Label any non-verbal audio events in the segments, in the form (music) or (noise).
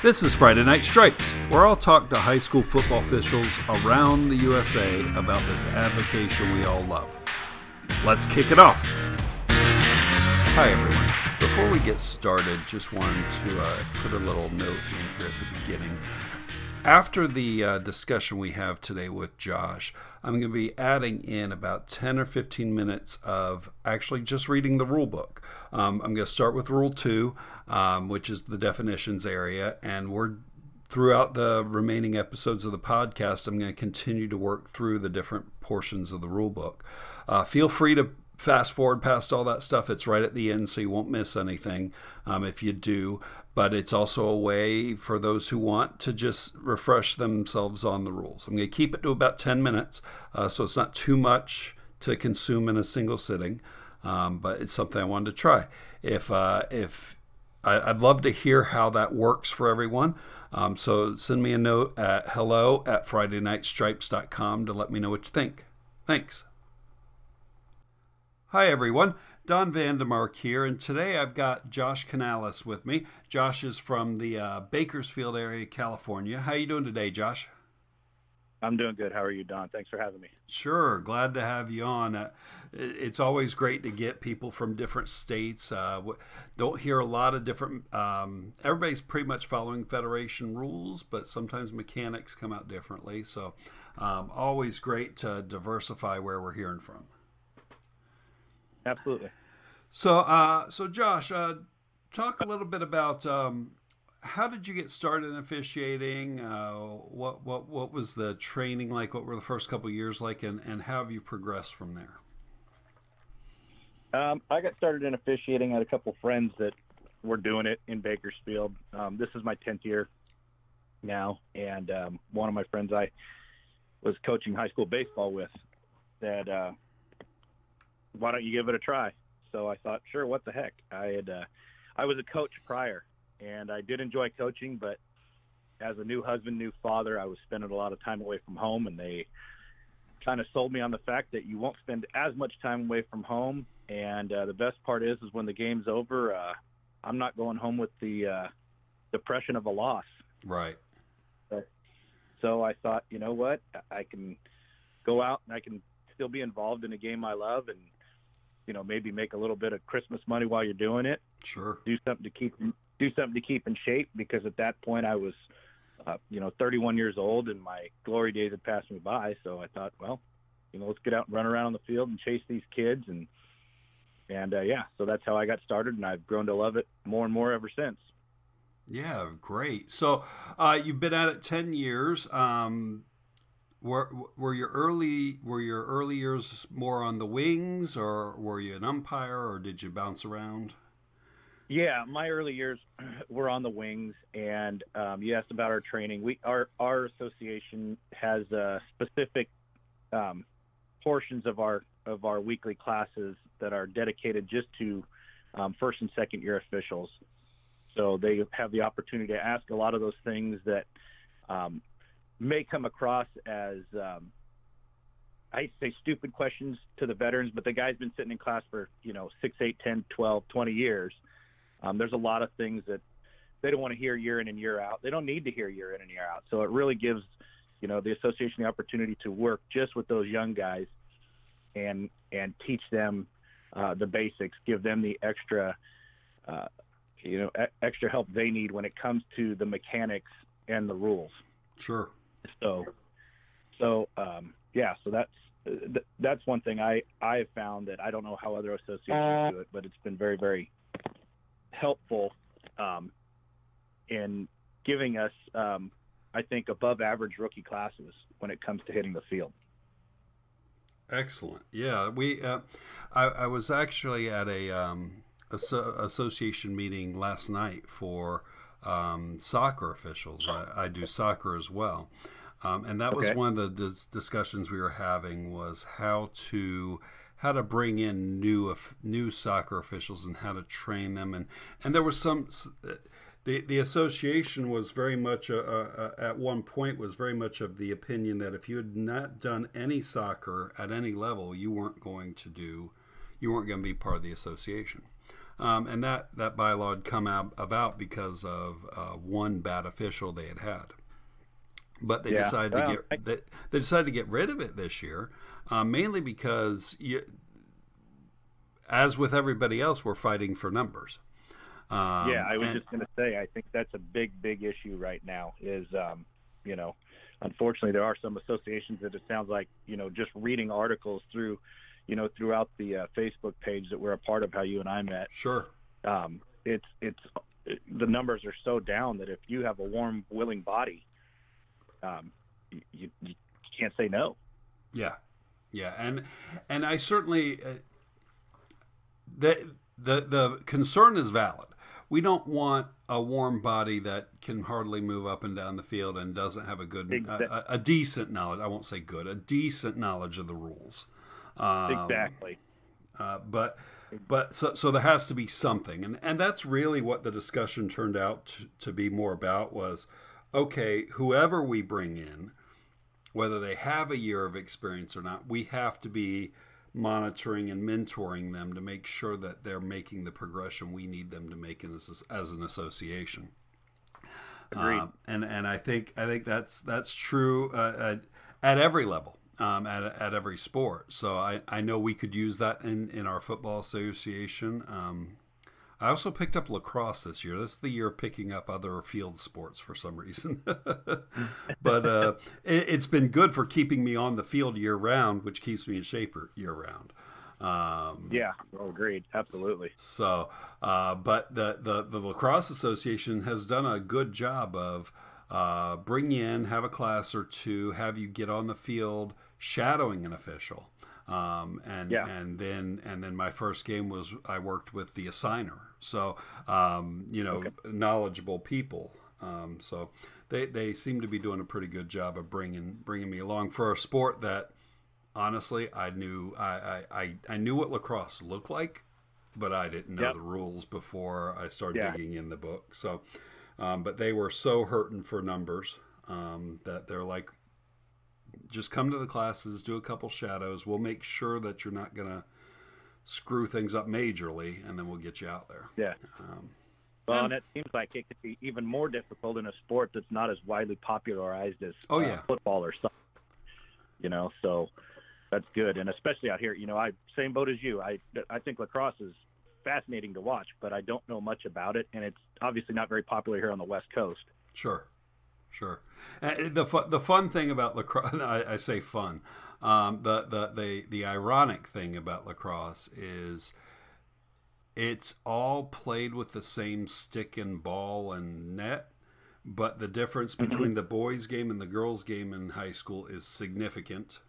This is Friday Night Stripes, where I'll talk to high school football officials around the USA about this avocation we all love. Let's kick it off. Hi, everyone. Before we get started, just wanted to uh, put a little note in here at the beginning. After the uh, discussion we have today with Josh, I'm going to be adding in about 10 or 15 minutes of actually just reading the rule book. Um, I'm going to start with Rule 2, um, which is the definitions area, and we're throughout the remaining episodes of the podcast, I'm going to continue to work through the different portions of the rule book. Uh, feel free to fast forward past all that stuff. It's right at the end, so you won't miss anything um, if you do. But it's also a way for those who want to just refresh themselves on the rules. I'm going to keep it to about 10 minutes, uh, so it's not too much to consume in a single sitting. Um, but it's something I wanted to try. If uh, if I, would love to hear how that works for everyone. Um, so send me a note at hello at FridayNightStripes.com to let me know what you think. Thanks. Hi, everyone. Don Vandemark here, and today I've got Josh Canales with me. Josh is from the uh, Bakersfield area, California. How you doing today, Josh? I'm doing good. How are you, Don? Thanks for having me. Sure, glad to have you on. Uh, it's always great to get people from different states. Uh, don't hear a lot of different. Um, everybody's pretty much following federation rules, but sometimes mechanics come out differently. So, um, always great to diversify where we're hearing from. Absolutely. So, uh, so Josh, uh, talk a little bit about um, how did you get started in officiating? Uh, what what what was the training like? What were the first couple years like, and and how have you progressed from there? Um, I got started in officiating. I had a couple friends that were doing it in Bakersfield. Um, this is my tenth year now, and um, one of my friends I was coaching high school baseball with said, uh, "Why don't you give it a try?" So I thought, sure, what the heck? I had uh, I was a coach prior, and I did enjoy coaching, but as a new husband, new father, I was spending a lot of time away from home, and they kind of sold me on the fact that you won't spend as much time away from home. And uh, the best part is, is when the game's over, uh, I'm not going home with the uh, depression of a loss. Right. so I thought, you know what, I can go out and I can still be involved in a game I love, and you know maybe make a little bit of Christmas money while you're doing it. Sure. Do something to keep do something to keep in shape because at that point I was, uh, you know, 31 years old and my glory days had passed me by. So I thought, well, you know, let's get out and run around on the field and chase these kids and and uh, yeah, so that's how I got started, and I've grown to love it more and more ever since. Yeah, great. So uh, you've been at it ten years. Um, were were your early were your early years more on the wings, or were you an umpire, or did you bounce around? Yeah, my early years (clears throat) were on the wings, and um, you asked about our training. We our our association has uh, specific um, portions of our of our weekly classes that are dedicated just to um, first and second year officials. So they have the opportunity to ask a lot of those things that um, may come across as um, I say stupid questions to the veterans, but the guy's been sitting in class for you know six, eight, ten, twelve, twenty years. Um, there's a lot of things that they don't want to hear year in and year out. They don't need to hear year in and year out. So it really gives you know the association the opportunity to work just with those young guys and and teach them uh, the basics, give them the extra uh, you know e- extra help they need when it comes to the mechanics and the rules. Sure. So, so um, yeah, so that's that's one thing I I have found that I don't know how other associations uh, do it, but it's been very very helpful um, in giving us um, I think above average rookie classes when it comes to hitting the field. Excellent. Yeah, we. Uh, I, I, was actually at a um, association meeting last night for um, soccer officials. I, I, do soccer as well, um, and that okay. was one of the dis- discussions we were having was how to how to bring in new new soccer officials and how to train them and and there was some the the association was very much a, a, a, at one point was very much of the opinion that if you had not done any soccer at any level you weren't going to do you weren't going to be part of the association um, and that that bylaw had come out about because of uh, one bad official they had had. But they Yeah. decided Well, to get they, they decided to get rid of it this year, uh, mainly because you, as with everybody else, we're fighting for numbers. Um, yeah, I was and- just going to say, I think that's a big, big issue right now. Is um, you know, unfortunately, there are some associations that it sounds like you know, just reading articles through, you know, throughout the uh, Facebook page that we're a part of, how you and I met. sure. Um, it's it's the numbers are so down that if you have a warm, willing body, um, you, you, can't say no. Yeah, yeah, and and I certainly uh, the the the concern is valid. We don't want a warm body that can hardly move up and down the field and doesn't have a good, Exact- a, a decent knowledge. I won't say good, a decent knowledge of the rules. Um, exactly. uh, but but so so there has to be something, and and that's really what the discussion turned out to, to be more about was okay, whoever we bring in, whether they have a year of experience or not, we have to be monitoring and mentoring them to make sure that they're making the progression we need them to make as, as an association. Agreed. Um, and and I think I think that's that's true uh, at, at every level, um, at at every sport. So I, I know we could use that in, in our football association. Um, I also picked up lacrosse this year. This is the year of picking up other field sports for some reason. (laughs) but uh, it, it's been good for keeping me on the field year round, which keeps me in shape year round. Um, Yeah, oh, agreed. Absolutely. so, uh, but the, the the lacrosse association has done a good job of uh, bring you in, have a class or two, have you get on the field shadowing an official, um, and Yeah. and then and then my first game was I worked with the assigner, so um, you know knowledgeable people. Um, so they they seem to be doing a pretty good job of bringing bringing me along for a sport that honestly I knew I, I, I, I knew what lacrosse looked like, but I didn't know Yep. the rules before I started Yeah. digging in the book. So, um, but they were so hurting for numbers um, that they're like, just come to the classes, do a couple shadows. We'll make sure that you're not gonna screw things up majorly, and then we'll get you out there. Yeah. Um, Well, And- and it seems like it could be even more difficult in a sport that's not as widely popularized as Oh, uh, yeah. football or something. You know, so that's good, and especially out here. You know, I same boat as you. I I think lacrosse is fascinating to watch, but I don't know much about it, and it's obviously not very popular here on the West Coast. Sure, sure. Uh, the fu- the fun thing about lacrosse, (laughs) I, I say fun. Um, the, the the the ironic thing about lacrosse is it's all played with the same stick and ball and net, but the difference between the boys' game and the girls' game in high school is significant.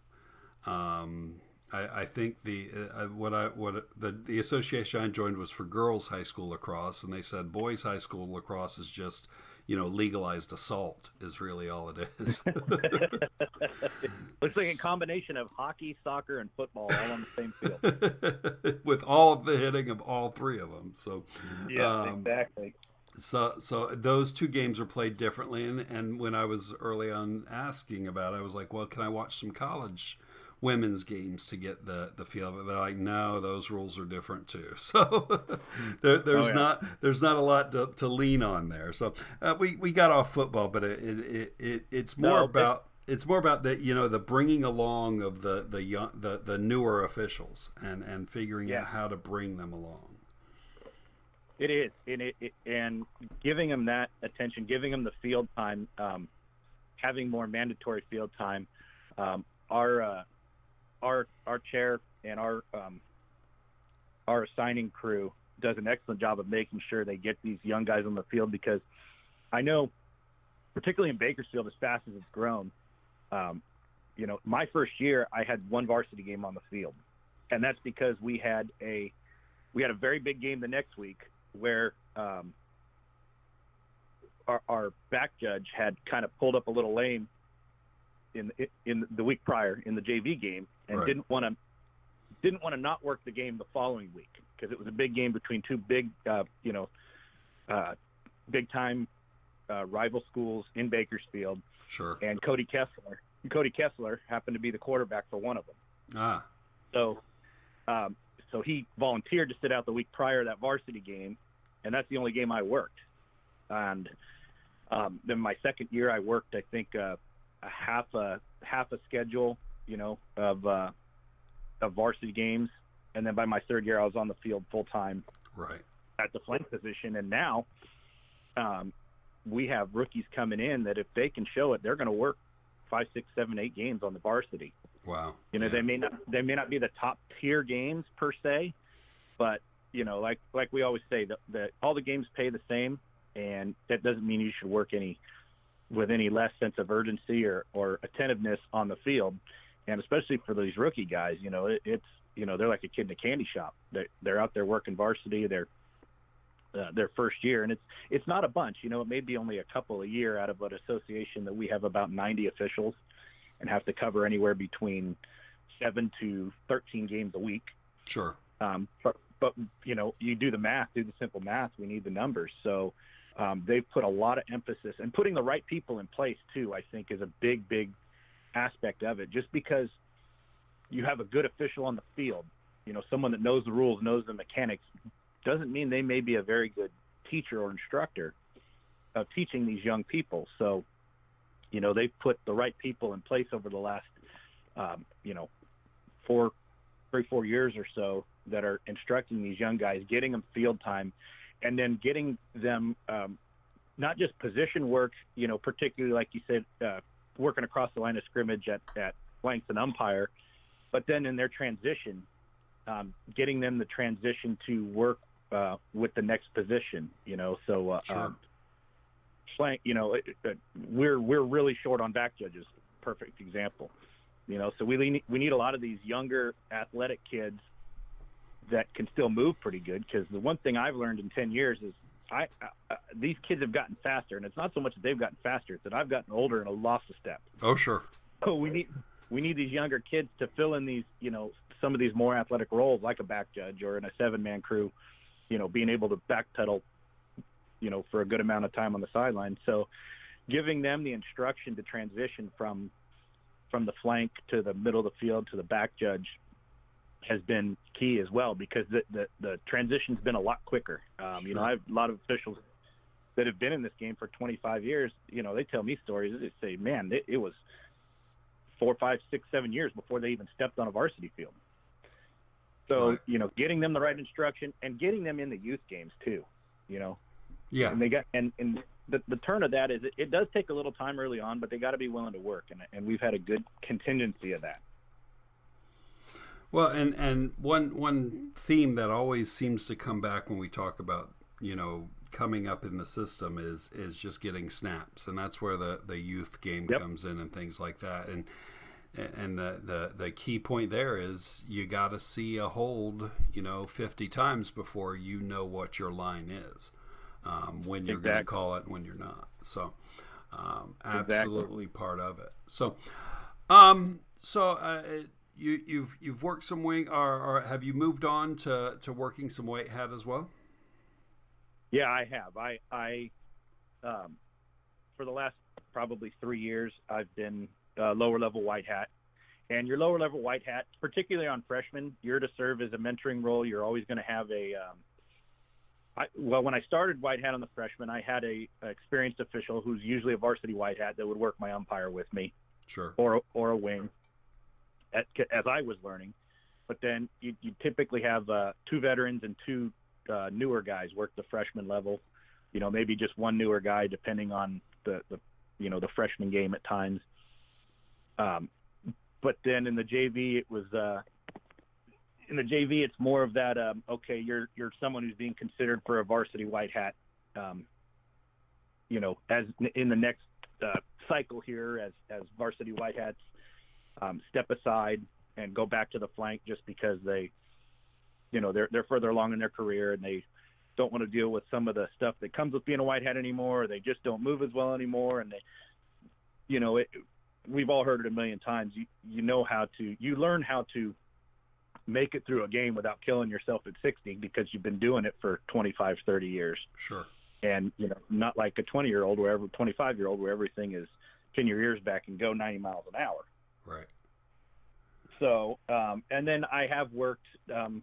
Um, I, I think the uh, what I what the the association I joined was for girls high school lacrosse, and they said boys high school lacrosse is just you know legalized assault is really all it is. (laughs) Looks like a (laughs) combination of hockey, soccer, and football all on the same field. (laughs) with all of the hitting of all three of them. So Yeah, Um, exactly. so so those two games are played differently and, and when i was early on asking about it i was like well can i watch some college women's games to get the the feel of it they're like no those rules are different too (laughs) so (laughs) there, there's Oh, yeah. not there's not a lot to, to lean on there so uh, we we got off football but it it, it it's more No, about it's more about the you know the bringing along of the the young the, the newer officials and and figuring Yeah. out how to bring them along It is, and it, it and giving them that attention, giving them the field time, um, having more mandatory field time. Um, our uh, our our chair and our um, our assigning crew does an excellent job of making sure they get these young guys on the field because I know, particularly in Bakersfield, as fast as it's grown, um, you know, my first year I had one varsity game on the field, and that's because we had a we had a very big game the next week where um, our, our back judge had kind of pulled up a little lame in in the week prior in the JV game and Right. didn't want to didn't want to not work the game the following week because it was a big game between two big uh, you know uh, big time uh, rival schools in Bakersfield sure and Cody Kessler Cody Kessler happened to be the quarterback for one of them ah so um, so he volunteered to sit out the week prior to that varsity game, and that's the only game I worked. And um, then my second year, I worked I think uh, a half a half a schedule, you know, of uh, of varsity games, and then by my third year, I was on the field full time. Right. At the flank position, and now um, we have rookies coming in that if they can show it, they're going to work five, six, seven, eight games on the varsity. Wow. You know, Yeah. they may not they may not be the top tier games per se, but you know, like like we always say, that all the games pay the same, and that doesn't mean you should work any with any less sense of urgency or or attentiveness on the field, and especially for these rookie guys, you know, it, it's you know they're like a kid in a candy shop. They they're out there working varsity. They're uh, their first year, and it's it's not a bunch. You know, it may be only a couple a year out of an association that we have about 90 officials, and have to cover anywhere between seven to 13 games a week. Sure. Um, but but you know, you do the math, do the simple math. We need the numbers, so um, they've put a lot of emphasis and putting the right people in place too. I think is a big big aspect of it. Just because you have a good official on the field, you know, someone that knows the rules, knows the mechanics, doesn't mean they may be a very good teacher or instructor of teaching these young people. So, you know, they've put the right people in place over the last, um, you know, four, three, four years or so that are instructing these young guys, getting them field time, and then getting them um, not just position work, you know, particularly like you said, uh, working across the line of scrimmage at, at length and umpire, but then in their transition, um, getting them the transition to work uh, with the next position, you know, so uh, Sure. um, flank, you know, it, it, we're we're really short on back judges. Perfect example, you know. So we need, we need a lot of these younger athletic kids that can still move pretty good. Because the one thing I've learned in ten years is I uh, these kids have gotten faster, and it's not so much that they've gotten faster; it's that I've gotten older and I lost a step. Oh, sure. So we need we need these younger kids to fill in these, you know, some of these more athletic roles, like a back judge or in a seven man crew, you know, being able to backpedal, you know, for a good amount of time on the sideline. So, giving them the instruction to transition from from the flank to the middle of the field to the back judge has been key as well because the the, the transition's been a lot quicker. Um, You know, I have a lot of officials that have been in this game for 25 years. You know, they tell me stories. They say, "Man, it, it was four, five, six, seven years before they even stepped on a varsity field." So Right. you know, getting them the right instruction and getting them in the youth games too. You know, Yeah. and they got and and the, the turn of that is it, it does take a little time early on, but they got to be willing to work, and and we've had a good contingency of that. Well, and and one one theme that always seems to come back when we talk about you know coming up in the system is is just getting snaps, and that's where the the youth game Yep. comes in and things like that. And and the the the key point there is you got to see a hold you know 50 times before you know what your line is um, when you're going to call it and when you're not. So um, Exactly. absolutely part of it. So um, so uh, you you've you've worked some wing, or, or have you moved on to to working some white hat as well? Yeah, I have. I I um, for the last probably three years, I've been uh, lower level white hat. And your lower level white hat, particularly on freshmen, you're to serve as a mentoring role. You're always going to have a. Um, I, well, when I started white hat on the freshman, I had a, a experienced official who's usually a varsity white hat that would work my umpire with me Sure. or or a wing, at, as I was learning. But then you, you typically have uh, two veterans and two uh, newer guys work the freshman level. You know, maybe just one newer guy, depending on the, the you know the freshman game at times. Um, but then in the JV, it was uh, in the JV, it's more of that. Um, okay, you're you're someone who's being considered for a varsity white hat. Um, you know, as in the next uh, cycle here, as as varsity white hats um, step aside and go back to the flank just because they, you know, they're they're further along in their career and they don't want to deal with some of the stuff that comes with being a white hat anymore. Or they just don't move as well anymore, and they, you know, it, we've all heard it a million times. You you know how to you learn how to make it through a game without killing yourself at 60 because you've been doing it for 25 30 years Sure. and you know not like a 20 year old where every 25 year old where everything is pin your ears back and go 90 miles an hour Right. so um, and then i have worked um,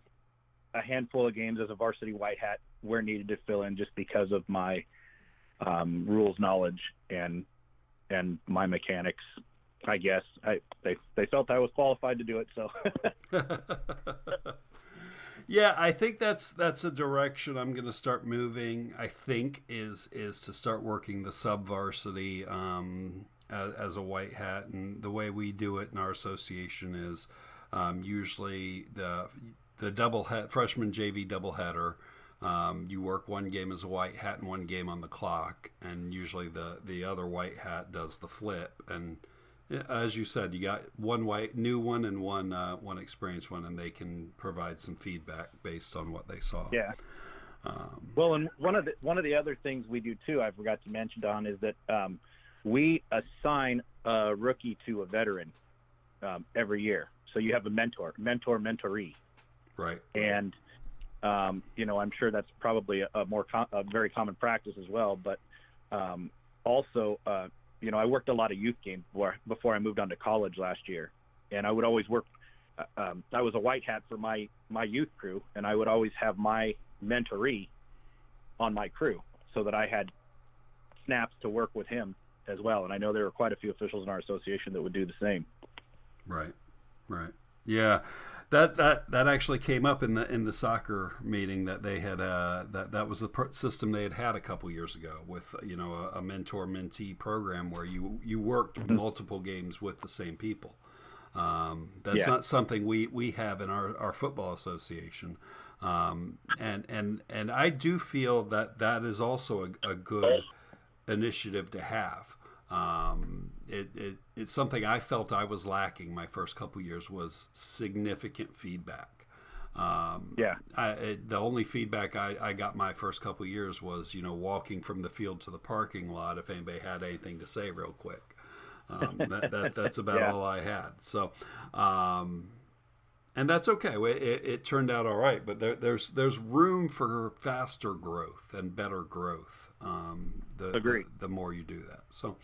a handful of games as a varsity white hat where needed to fill in just because of my um, rules knowledge and and my mechanics. I guess I they they felt I was qualified to do it, so. (laughs) yeah, I think that's that's a direction I'm going to start moving. I think is is to start working the sub varsity um, as, as, a white hat, and the way we do it in our association is um, usually the the double head freshman JV double header. Um, you work one game as a white hat and one game on the clock, and usually the the other white hat does the flip. And as you said, you got one white new one and one uh, one experienced one, and they can provide some feedback based on what they saw. Yeah. Um, well, and one of the one of the other things we do too, I forgot to mention, Don, is that um, we assign a rookie to a veteran um, every year. So you have a mentor, mentor, mentoree. Right. And um, you know, I'm sure that's probably a, a more com- a very common practice as well. But um, also, uh, you know, I worked a lot of youth games before, before I moved on to college last year, and I would always work. Uh, um, I was a white hat for my my youth crew, and I would always have my mentoree on my crew, so that I had snaps to work with him as well. And I know there were quite a few officials in our association that would do the same. Right, right. Yeah, that that that actually came up in the in the soccer meeting that they had. Uh, that that was the system they had had a couple years ago with you know a, a mentor mentee program where you you worked mm-hmm. multiple games with the same people. Um, that's yeah. not something we we have in our our football association. Um, and and and I do feel that that is also a, a good initiative to have. Um, it, it, it's something I felt I was lacking my first couple years was significant feedback. Um, yeah. I, it, the only feedback I, I got my first couple years was, you know, walking from the field to the parking lot if anybody had anything to say real quick. Um, that, that, that's about (laughs) yeah. all I had. So, um, and that's okay. It, it, turned out all right, but there, there's there's room for faster growth and better growth. Um, the, Agree. The, the, more you do that. So,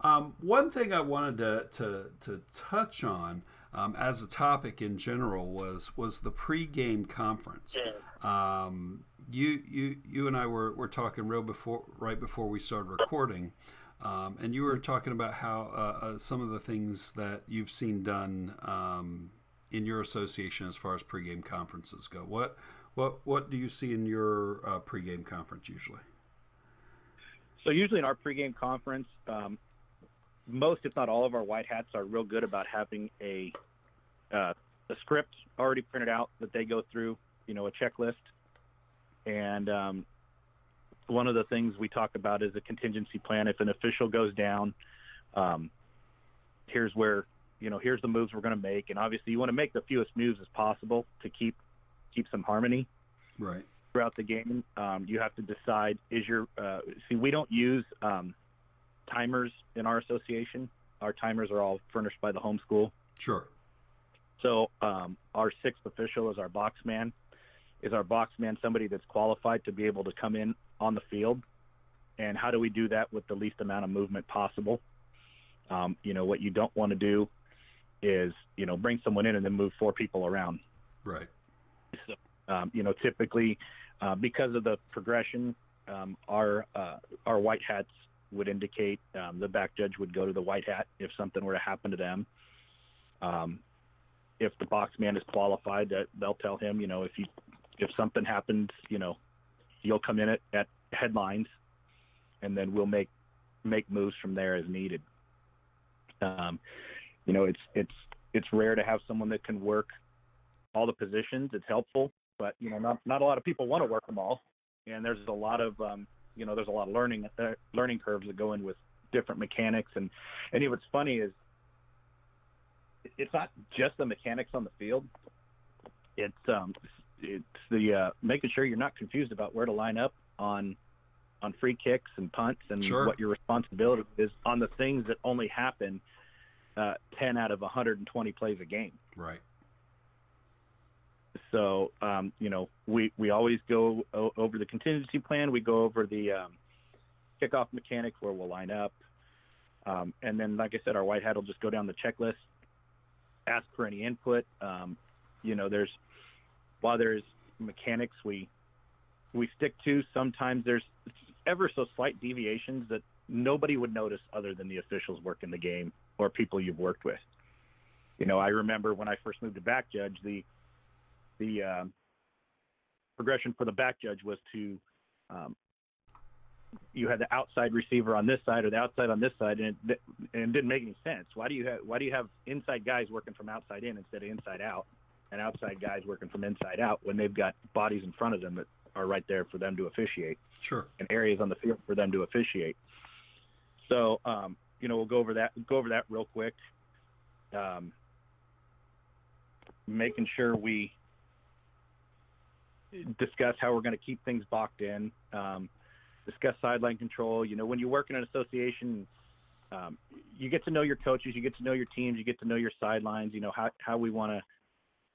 um, one thing I wanted to to, to touch on um, as a topic in general was was the pregame conference. Um, you you you and I were, were talking real before right before we started recording. Um, and you were talking about how uh, uh, some of the things that you've seen done um, in your association as far as pregame conferences go. What what what do you see in your uh, pregame conference usually? So usually in our pregame conference, um, most, if not all, of our white hats are real good about having a uh, a script already printed out that they go through. You know, a checklist, and um, one of the things we talk about is a contingency plan. If an official goes down, um, here's where you know here's the moves we're going to make, and obviously you want to make the fewest moves as possible to keep keep some harmony. Right. Throughout the game, um, you have to decide is your uh, see we don't use um, timers in our association. Our timers are all furnished by the home school. Sure. So um, our sixth official is our box man. Is our box man somebody that's qualified to be able to come in on the field? And how do we do that with the least amount of movement possible? Um, you know, what you don't want to do is, you know, bring someone in and then move four people around. Right. So, um, you know, typically uh, because of the progression, um, our uh, our white hats would indicate um, the back judge would go to the white hat if something were to happen to them. Um, if the box man is qualified, that they'll tell him, you know, if you if something happens, you know, you'll come in at, at headlines, and then we'll make make moves from there as needed. Um, you know, it's it's it's rare to have someone that can work all the positions. It's helpful, but you know, not not a lot of people want to work them all, and there's a lot of um, you know, there's a lot of learning uh, learning curves that go in with different mechanics. And and what's funny is it's not just the mechanics on the field. It's um it's the uh, making sure you're not confused about where to line up on on free kicks and punts and sure. what your responsibility is on the things that only happen uh, 10 out of 120 plays a game. Right. So, um, you know, we, we always go o- over the contingency plan. We go over the um, kickoff mechanics where we'll line up. Um, and then, like I said, our white hat will just go down the checklist, ask for any input. Um, you know, there's, while there's mechanics we we stick to. Sometimes there's ever so slight deviations that nobody would notice other than the officials working the game or people you've worked with. You know, I remember when I first moved to back judge, the the um, progression for the back judge was to um, you had the outside receiver on this side or the outside on this side, and it, and it didn't make any sense. Why do you have why do you have inside guys working from outside in instead of inside out, and outside guys working from inside out when they've got bodies in front of them that are right there for them to officiate? Sure. And areas on the field for them to officiate. So, um, you know, we'll go over that go over that real quick. Um, making sure we discuss how we're going to keep things boxed in. Um, discuss sideline control. You know, when you work in an association, um, you get to know your coaches, you get to know your teams, you get to know your sidelines. You know how how we want to,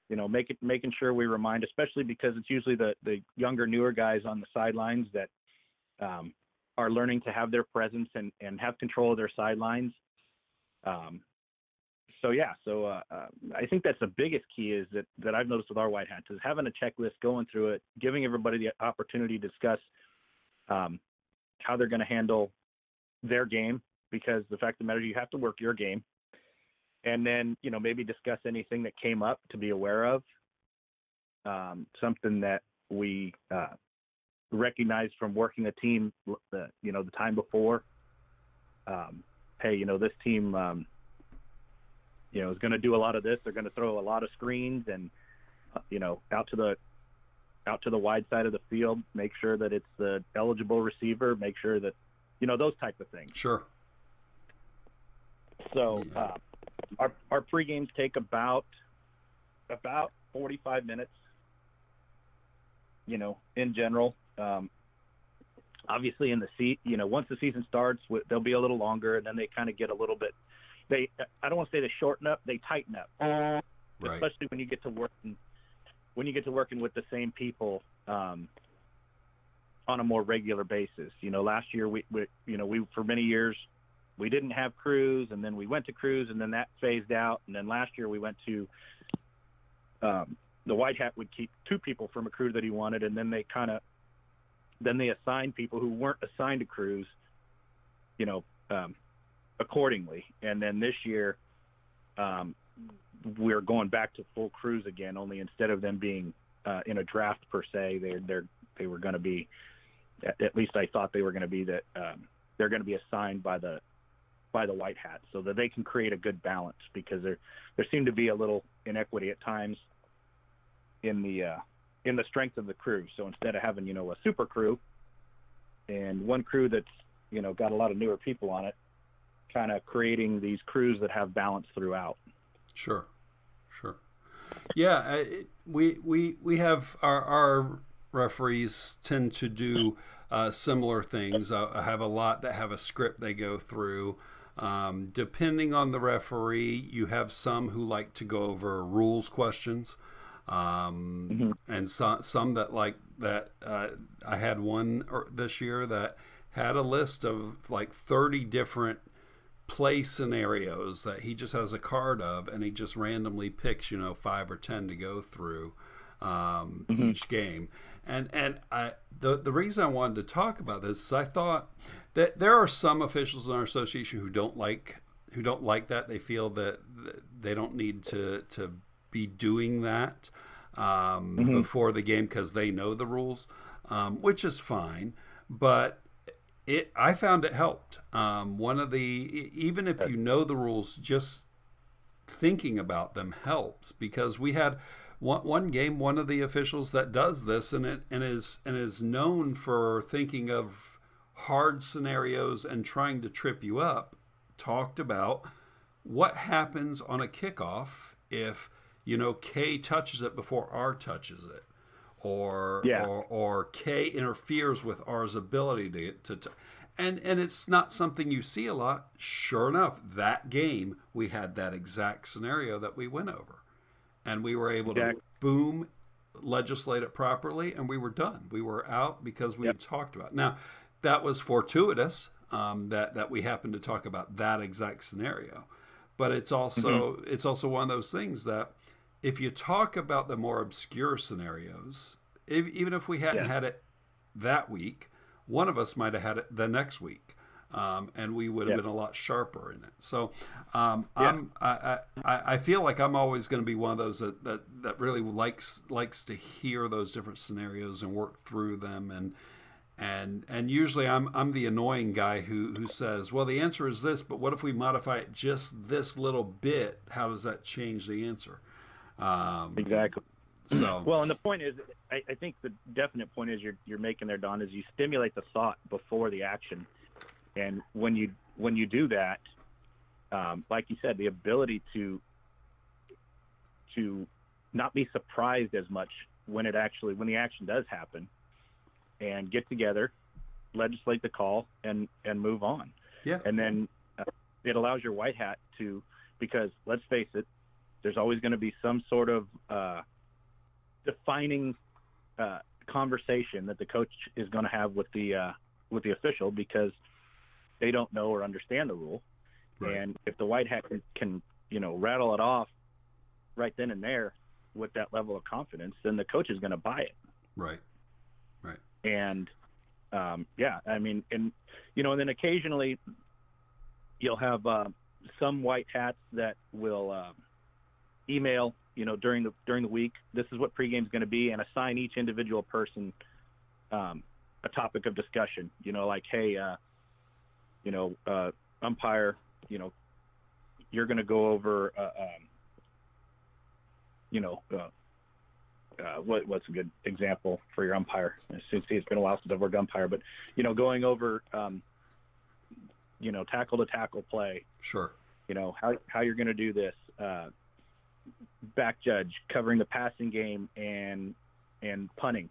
you know, make it making sure we remind, especially because it's usually the the younger, newer guys on the sidelines that um, are learning to have their presence and and have control of their sidelines. Um, so yeah, so uh, uh, I think that's the biggest key is that that I've noticed with our white hats is having a checklist, going through it, giving everybody the opportunity to discuss um, how they're going to handle their game because the fact of the matter you have to work your game and then you know maybe discuss anything that came up to be aware of um, something that we uh, recognized from working a team the you know the time before um, hey you know this team um, you know is going to do a lot of this they're going to throw a lot of screens and uh, you know out to the out to the wide side of the field, make sure that it's the eligible receiver, make sure that you know those type of things. Sure. So uh, our our pre games take about about 45 minutes. You know, in general, um, obviously in the seat, you know, once the season starts, they'll be a little longer, and then they kind of get a little bit. They, I don't want to say they shorten up, they tighten up, right. especially when you get to work in when you get to working with the same people um, on a more regular basis. You know, last year we, we, you know, we for many years we didn't have crews, and then we went to crews, and then that phased out, and then last year we went to um, the white hat would keep two people from a crew that he wanted, and then they kind of then they assigned people who weren't assigned to crews, you know, um, accordingly. And then this year, um, we're going back to full crews again. Only instead of them being uh, in a draft per se, they're they're they were going to be. At, least I thought they were going to be that um, they're going to be assigned by the by the white hats so that they can create a good balance because there there seemed to be a little inequity at times in the uh, in the strength of the crew. So instead of having you know a super crew and one crew that's you know got a lot of newer people on it, kind of creating these crews that have balance throughout. Sure, sure. Yeah, it, we we we have our our referees tend to do uh, similar things. I, I have a lot that have a script they go through. Um, depending on the referee, you have some who like to go over rules questions, um, mm-hmm. and so, some that like that. Uh, I had one er, this year that had a list of like 30 different play scenarios that he just has a card of and he just randomly picks you know five or ten to go through um, mm-hmm. each game and and I the the reason I wanted to talk about this is I thought that there are some officials in our association who don't like who don't like that they feel that they don't need to to be doing that um, mm-hmm. before the game because they know the rules um, which is fine but it I found it helped. Um, one of the even if you know the rules, just thinking about them helps because we had one, one game one of the officials that does this and it and is and is known for thinking of hard scenarios and trying to trip you up talked about what happens on a kickoff if you know K touches it before R touches it or yeah. or, or K interferes with R's ability to, to, to and and it's not something you see a lot. Sure enough, that game we had that exact scenario that we went over, and we were able exactly. to boom legislate it properly, and we were done. We were out because we yep. talked about. It. Now, that was fortuitous um, that that we happened to talk about that exact scenario, but it's also mm-hmm. it's also one of those things that if you talk about the more obscure scenarios, if, even if we hadn't Yeah. had it that week, one of us might have had it the next week, um, and we would have Yeah. been a lot sharper in it. So um, Yeah. I'm I, I, I feel like I'm always going to be one of those that, that that really likes likes to hear those different scenarios and work through them and. And and usually I'm I'm the annoying guy who who says, well, the answer is this, but what if we modify it just this little bit? How does that change the answer? Um, Exactly. so (clears throat) Well, and the point is, I, I think the definite point is you're you're making there, Don, is you stimulate the thought before the action, and when you when you do that, um, like you said, the ability to to not be surprised as much when it actually when the action does happen, and get together, legislate the call, and and move on. Yeah. And then uh, it allows your white hat to because let's face it, there's always going to be some sort of uh, defining uh, conversation that the coach is going to have with the uh, with the official because they don't know or understand the rule. Right. And if the white hat can, can you know rattle it off right then and there with that level of confidence, then the coach is going to buy it. right, Right. And um, yeah, I mean, and you know, and then occasionally you'll have uh, some white hats that will uh, email, you know, during the during the week. This is what pregame's going to be, and assign each individual person um, a topic of discussion. You know, like, hey, uh, you know, uh, umpire, you know, you're going to go over, uh, um, you know. Uh, uh, what, what's a good example for your umpire? Since it's been a while since I've worked umpire, but you know, going over, um, you know, tackle to tackle play, sure, you know, how how you're going to do this, uh, back judge covering the passing game and and punting,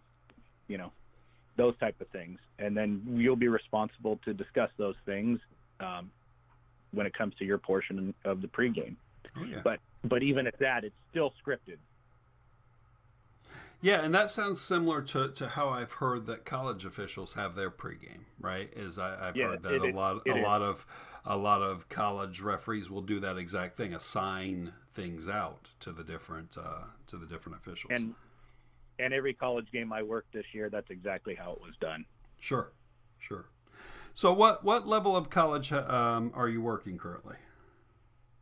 you know, those type of things, and then you'll be responsible to discuss those things um, when it comes to your portion of the pregame. oh yeah, But but even at that, it's still scripted. Yeah, and that sounds similar to, to how I've heard that college officials have their pregame, right? Is I, I've Yeah, heard that a is- lot a is. lot of a lot of college referees will do that exact thing, assign things out to the different uh, to the different officials. And and every college game I worked this year, that's exactly how it was done. sure, sure. So what what level of college um, are you working currently?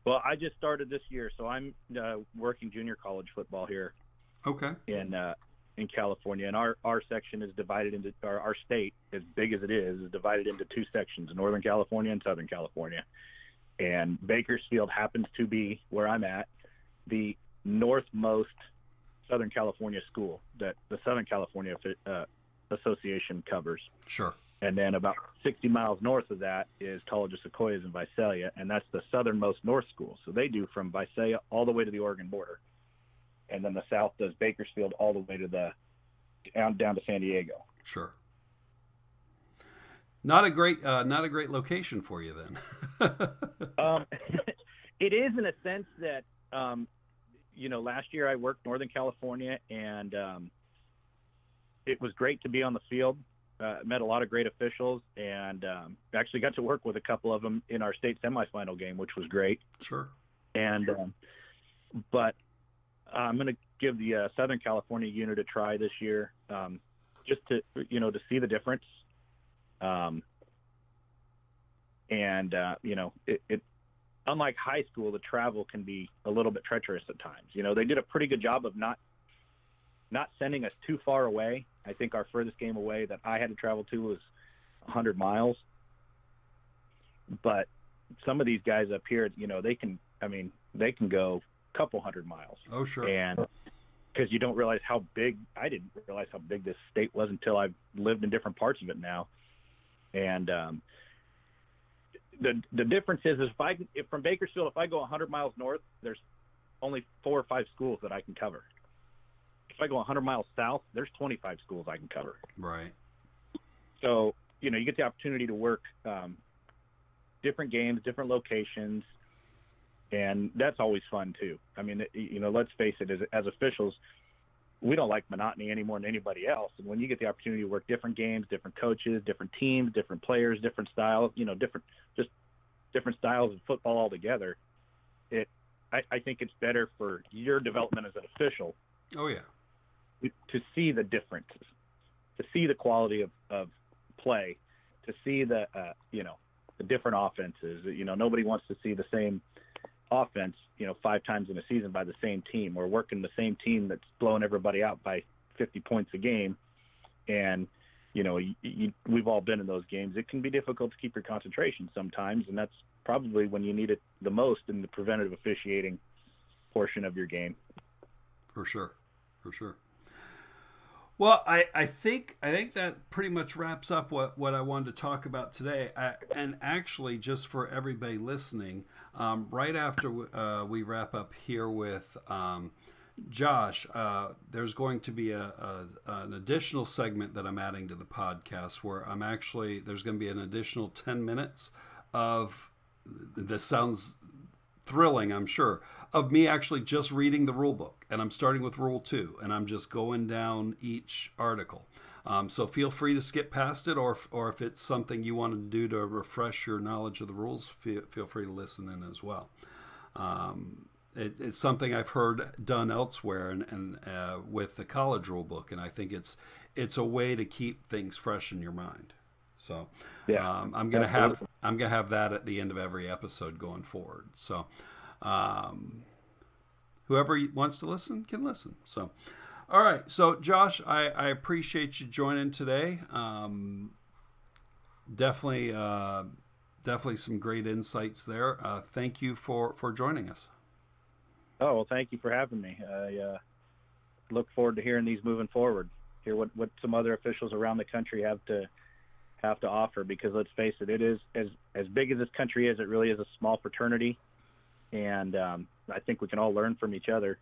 Well, I just started this year, so I'm uh, working junior college football here Okay, in uh, in California, and our our section is divided into our, our state, as big as it is, is divided into two sections: Northern California and Southern California. And Bakersfield happens to be where I'm at, the northmost Southern California school that the Southern California uh, Association covers. sure, And then about 60 miles north of that is College of Sequoias in Visalia, and that's the southernmost north school. So they do from Visalia all the way to the Oregon border. And then the south does Bakersfield all the way to the down, down to San Diego. sure. Not a great uh, not a great location for you then. (laughs) Um, (laughs) it is in a sense that, um, you know, last year I worked Northern California, and um, it was great to be on the field. Uh, met a lot of great officials, and um, actually got to work with a couple of them in our state semifinal game, which was great. sure. and um, but I'm going to give the uh, Southern California unit a try this year, um, just to you know to see the difference. Um, and uh, you know, it, it unlike high school, the travel can be a little bit treacherous at times. You know, they did a pretty good job of not not sending us too far away. I think our furthest game away that I had to travel to was 100 miles. But some of these guys up here, you know, they can. I mean, they can go couple hundred miles, Oh sure. and because you don't realize how big. I didn't realize how big this state was until I've lived in different parts of it now, and um, the the difference is, is if I if from Bakersfield, if I go 100 miles north, there's only four or five schools that I can cover. If I go 100 miles south, there's 25 schools I can cover. Right. So you know, you get the opportunity to work um, different games, different locations, and that's always fun too. I mean, you know, let's face it, as, as officials, we don't like monotony any more than anybody else. And when you get the opportunity to work different games, different coaches, different teams, different players, different styles, you know, different just different styles of football altogether, it I, I think it's better for your development as an official Oh yeah. to see the differences, to see the quality of, of play, to see the uh, you know the different offenses. You know, nobody wants to see the same offense, you know, five times in a season by the same team. We're working the same team that's blowing everybody out by 50 points a game, and you know, you, you, we've all been in those games. It can be difficult to keep your concentration sometimes, and that's probably when you need it the most in the preventative officiating portion of your game. For sure, for sure. Well, I, I think I think that pretty much wraps up what, what I wanted to talk about today. I, and actually, just for everybody listening, um, right after uh, we wrap up here with um, Josh, uh, there's going to be a, a, an additional segment that I'm adding to the podcast where I'm actually there's going to be an additional 10 minutes of this sounds thrilling, I'm sure, of me actually just reading the rule book. And I'm starting with rule two, and I'm just going down each article. Um, so feel free to skip past it, or, or if it's something you want to do to refresh your knowledge of the rules, feel, feel free to listen in as well. Um, it, it's something I've heard done elsewhere and, and uh, with the college rule book, and I think it's it's a way to keep things fresh in your mind. So yeah, um, I'm gonna have I'm gonna have that at the end of every episode going forward. So um, whoever wants to listen can listen. So all right, so Josh, I, I appreciate you joining today. Um, definitely uh, definitely some great insights there. Uh, thank you for for joining us. Oh well, thank you for having me. I uh, look forward to hearing these moving forward. Hear what what some other officials around the country have to have to offer because let's face it, it is as as big as this country is, it really is a small fraternity, and um, I think we can all learn from each other,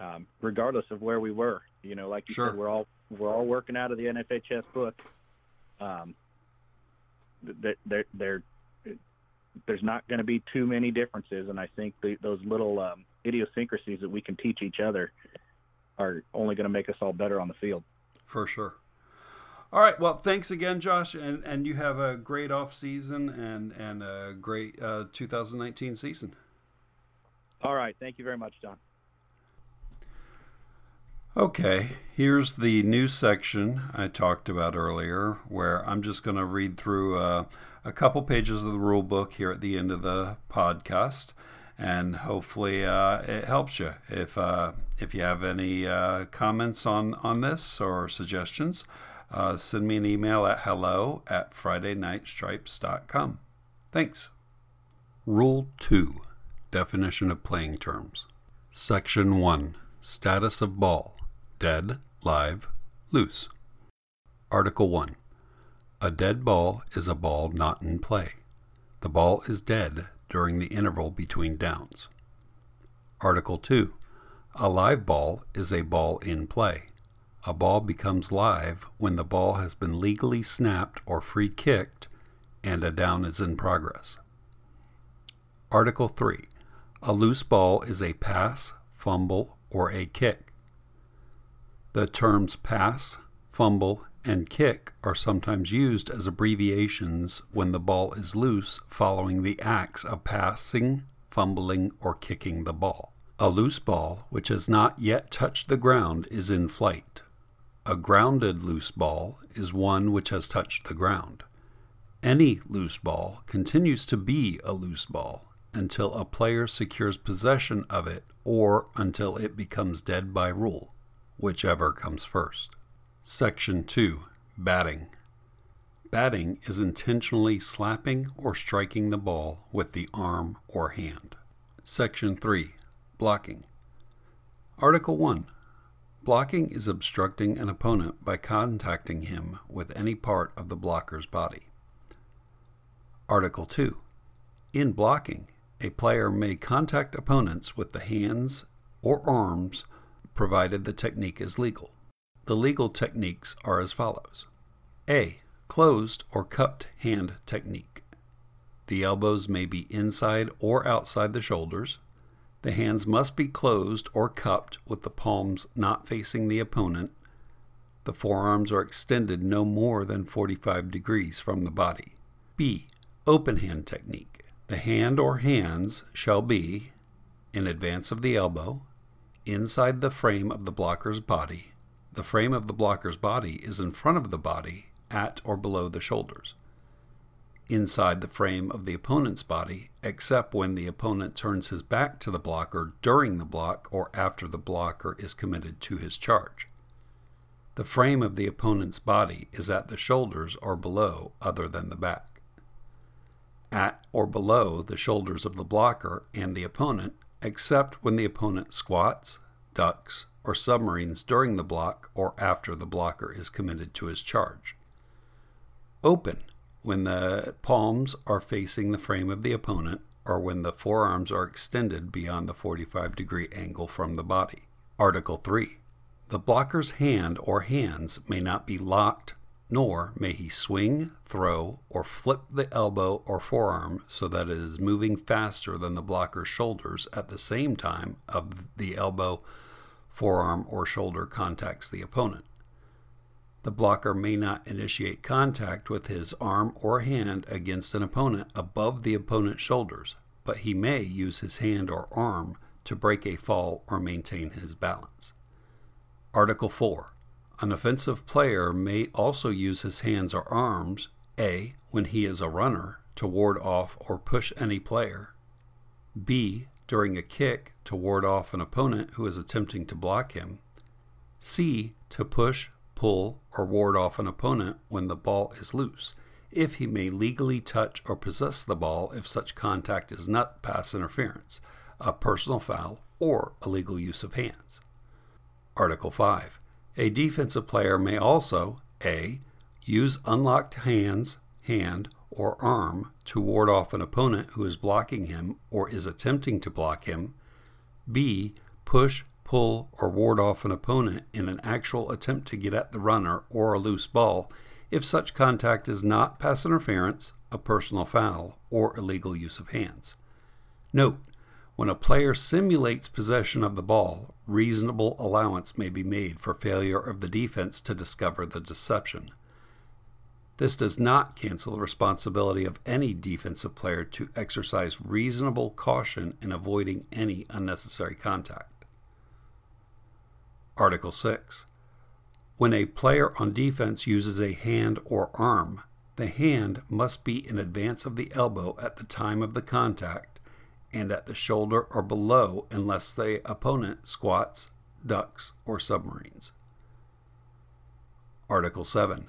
um, regardless of where we were. You know, like you sure. said, we're all we're all working out of the NFHS book. Um, there, there, there, there's not going to be too many differences, and I think the, those little um, idiosyncrasies that we can teach each other are only going to make us all better on the field. For sure. All right. Well, thanks again, Josh, and and you have a great off season and and a great uh, 2019 season. All right. Thank you very much, John. Okay, here's the new section I talked about earlier, where I'm just going to read through uh, a couple pages of the rule book here at the end of the podcast, and hopefully uh, it helps you. If uh, if you have any uh, comments on on this or suggestions, uh, send me an email at hello at FridayNightStripes.com. Thanks. Rule 2 Definition of Playing Terms. Section 1 Status of Ball Dead, Live, Loose. Article 1 A dead ball is a ball not in play. The ball is dead during the interval between downs. Article 2 A live ball is a ball in play. A ball becomes live when the ball has been legally snapped or free kicked and a down is in progress. Article 3. A loose ball is a pass, fumble, or a kick. The terms pass, fumble, and kick are sometimes used as abbreviations when the ball is loose following the acts of passing, fumbling, or kicking the ball. A loose ball which has not yet touched the ground is in flight. A grounded loose ball is one which has touched the ground. Any loose ball continues to be a loose ball until a player secures possession of it or until it becomes dead by rule, whichever comes first. Section 2 Batting. Batting is intentionally slapping or striking the ball with the arm or hand. Section 3 Blocking. Article 1 Blocking is obstructing an opponent by contacting him with any part of the blocker's body. Article 2. In blocking, a player may contact opponents with the hands or arms provided the technique is legal. The legal techniques are as follows A. Closed or cupped hand technique. The elbows may be inside or outside the shoulders. The hands must be closed or cupped with the palms not facing the opponent. The forearms are extended no more than 45 degrees from the body. B. Open hand technique. The hand or hands shall be in advance of the elbow, inside the frame of the blocker's body. the frame of the blocker's body is in front of the body at or below the shoulders. Inside the frame of the opponent's body, except when the opponent turns his back to the blocker during the block or after the blocker is committed to his charge. The frame of the opponent's body is at the shoulders or below, other than the back. At or below the shoulders of the blocker and the opponent, except when the opponent squats, ducks, or submarines during the block or after the blocker is committed to his charge. Open when the palms are facing the frame of the opponent or when the forearms are extended beyond the 45 degree angle from the body. Article 3. The blocker's hand or hands may not be locked, nor may he swing, throw, or flip the elbow or forearm so that it is moving faster than the blocker's shoulders at the same time of the elbow forearm, or shoulder contacts the opponent. The blocker may not initiate contact with his arm or hand against an opponent above the opponent's shoulders, but he may use his hand or arm to break a fall or maintain his balance. Article 4. An offensive player may also use his hands or arms, A, when he is a runner, to ward off or push any player, B, during a kick to ward off an opponent who is attempting to block him. C. To push, pull, or ward off an opponent when the ball is loose, if he may legally touch or possess the ball if such contact is not pass interference, a personal foul, or illegal use of hands. Article 5. A defensive player may also A. Use unlocked hands, hand, or arm to ward off an opponent who is blocking him or is attempting to block him. B. Push, pull, or ward off an opponent in an actual attempt to get at the runner or a loose ball if such contact is not pass interference, a personal foul, or illegal use of hands. Note, when a player simulates possession of the ball, reasonable allowance may be made for failure of the defense to discover the deception. This does not cancel the responsibility of any defensive player to exercise reasonable caution in avoiding any unnecessary contact. Article 6. When a player on defense uses a hand or arm, the hand must be in advance of the elbow at the time of the contact and at the shoulder or below unless the opponent squats, ducks, or submarines. Article 7.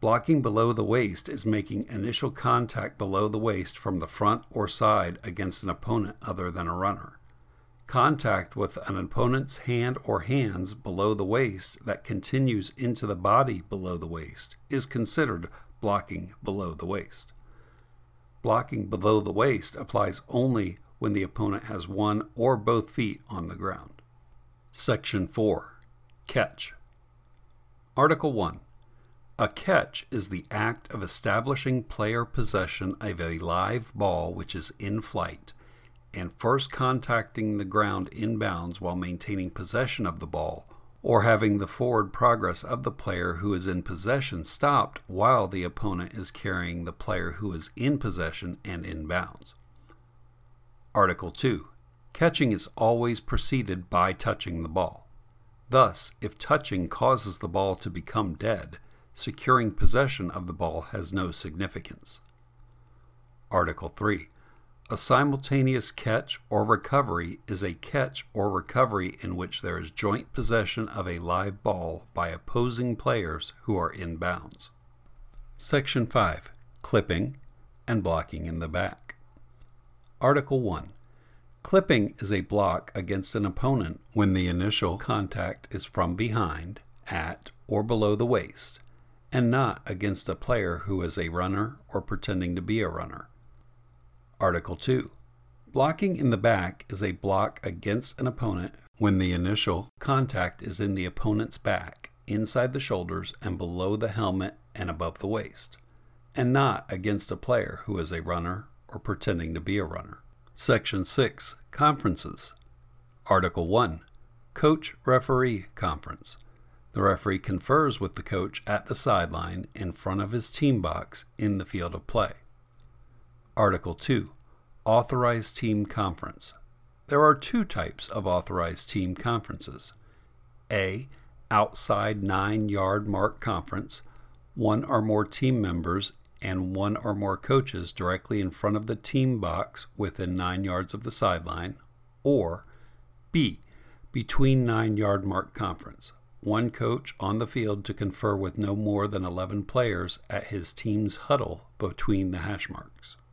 Blocking below the waist is making initial contact below the waist from the front or side against an opponent other than a runner. Contact with an opponent's hand or hands below the waist that continues into the body below the waist is considered blocking below the waist. Blocking below the waist applies only when the opponent has one or both feet on the ground. Section 4 Catch Article 1 a catch is the act of establishing player possession of a live ball which is in flight and first contacting the ground inbounds while maintaining possession of the ball, or having the forward progress of the player who is in possession stopped while the opponent is carrying the player who is in possession and inbounds. Article 2. Catching is always preceded by touching the ball. Thus, if touching causes the ball to become dead, securing possession of the ball has no significance. Article 3. A simultaneous catch or recovery is a catch or recovery in which there is joint possession of a live ball by opposing players who are in bounds. Section 5. Clipping and blocking in the back. Article 1. Clipping is a block against an opponent when the initial contact is from behind, at, or below the waist, and not against a player who is a runner or pretending to be a runner. Article 2. Blocking in the back is a block against an opponent when the initial contact is in the opponent's back, inside the shoulders, and below the helmet and above the waist, and not against a player who is a runner or pretending to be a runner. Section 6 Conferences. Article 1 Coach Referee Conference. The referee confers with the coach at the sideline in front of his team box in the field of play. Article 2 Authorized Team Conference. There are two types of authorized team conferences. A. outside nine yard mark conference, one or more team members and one or more coaches directly in front of the team box within nine yards of the sideline, or B. Between nine yard mark conference, one coach on the field to confer with no more than 11 players at his team's huddle between the hash marks.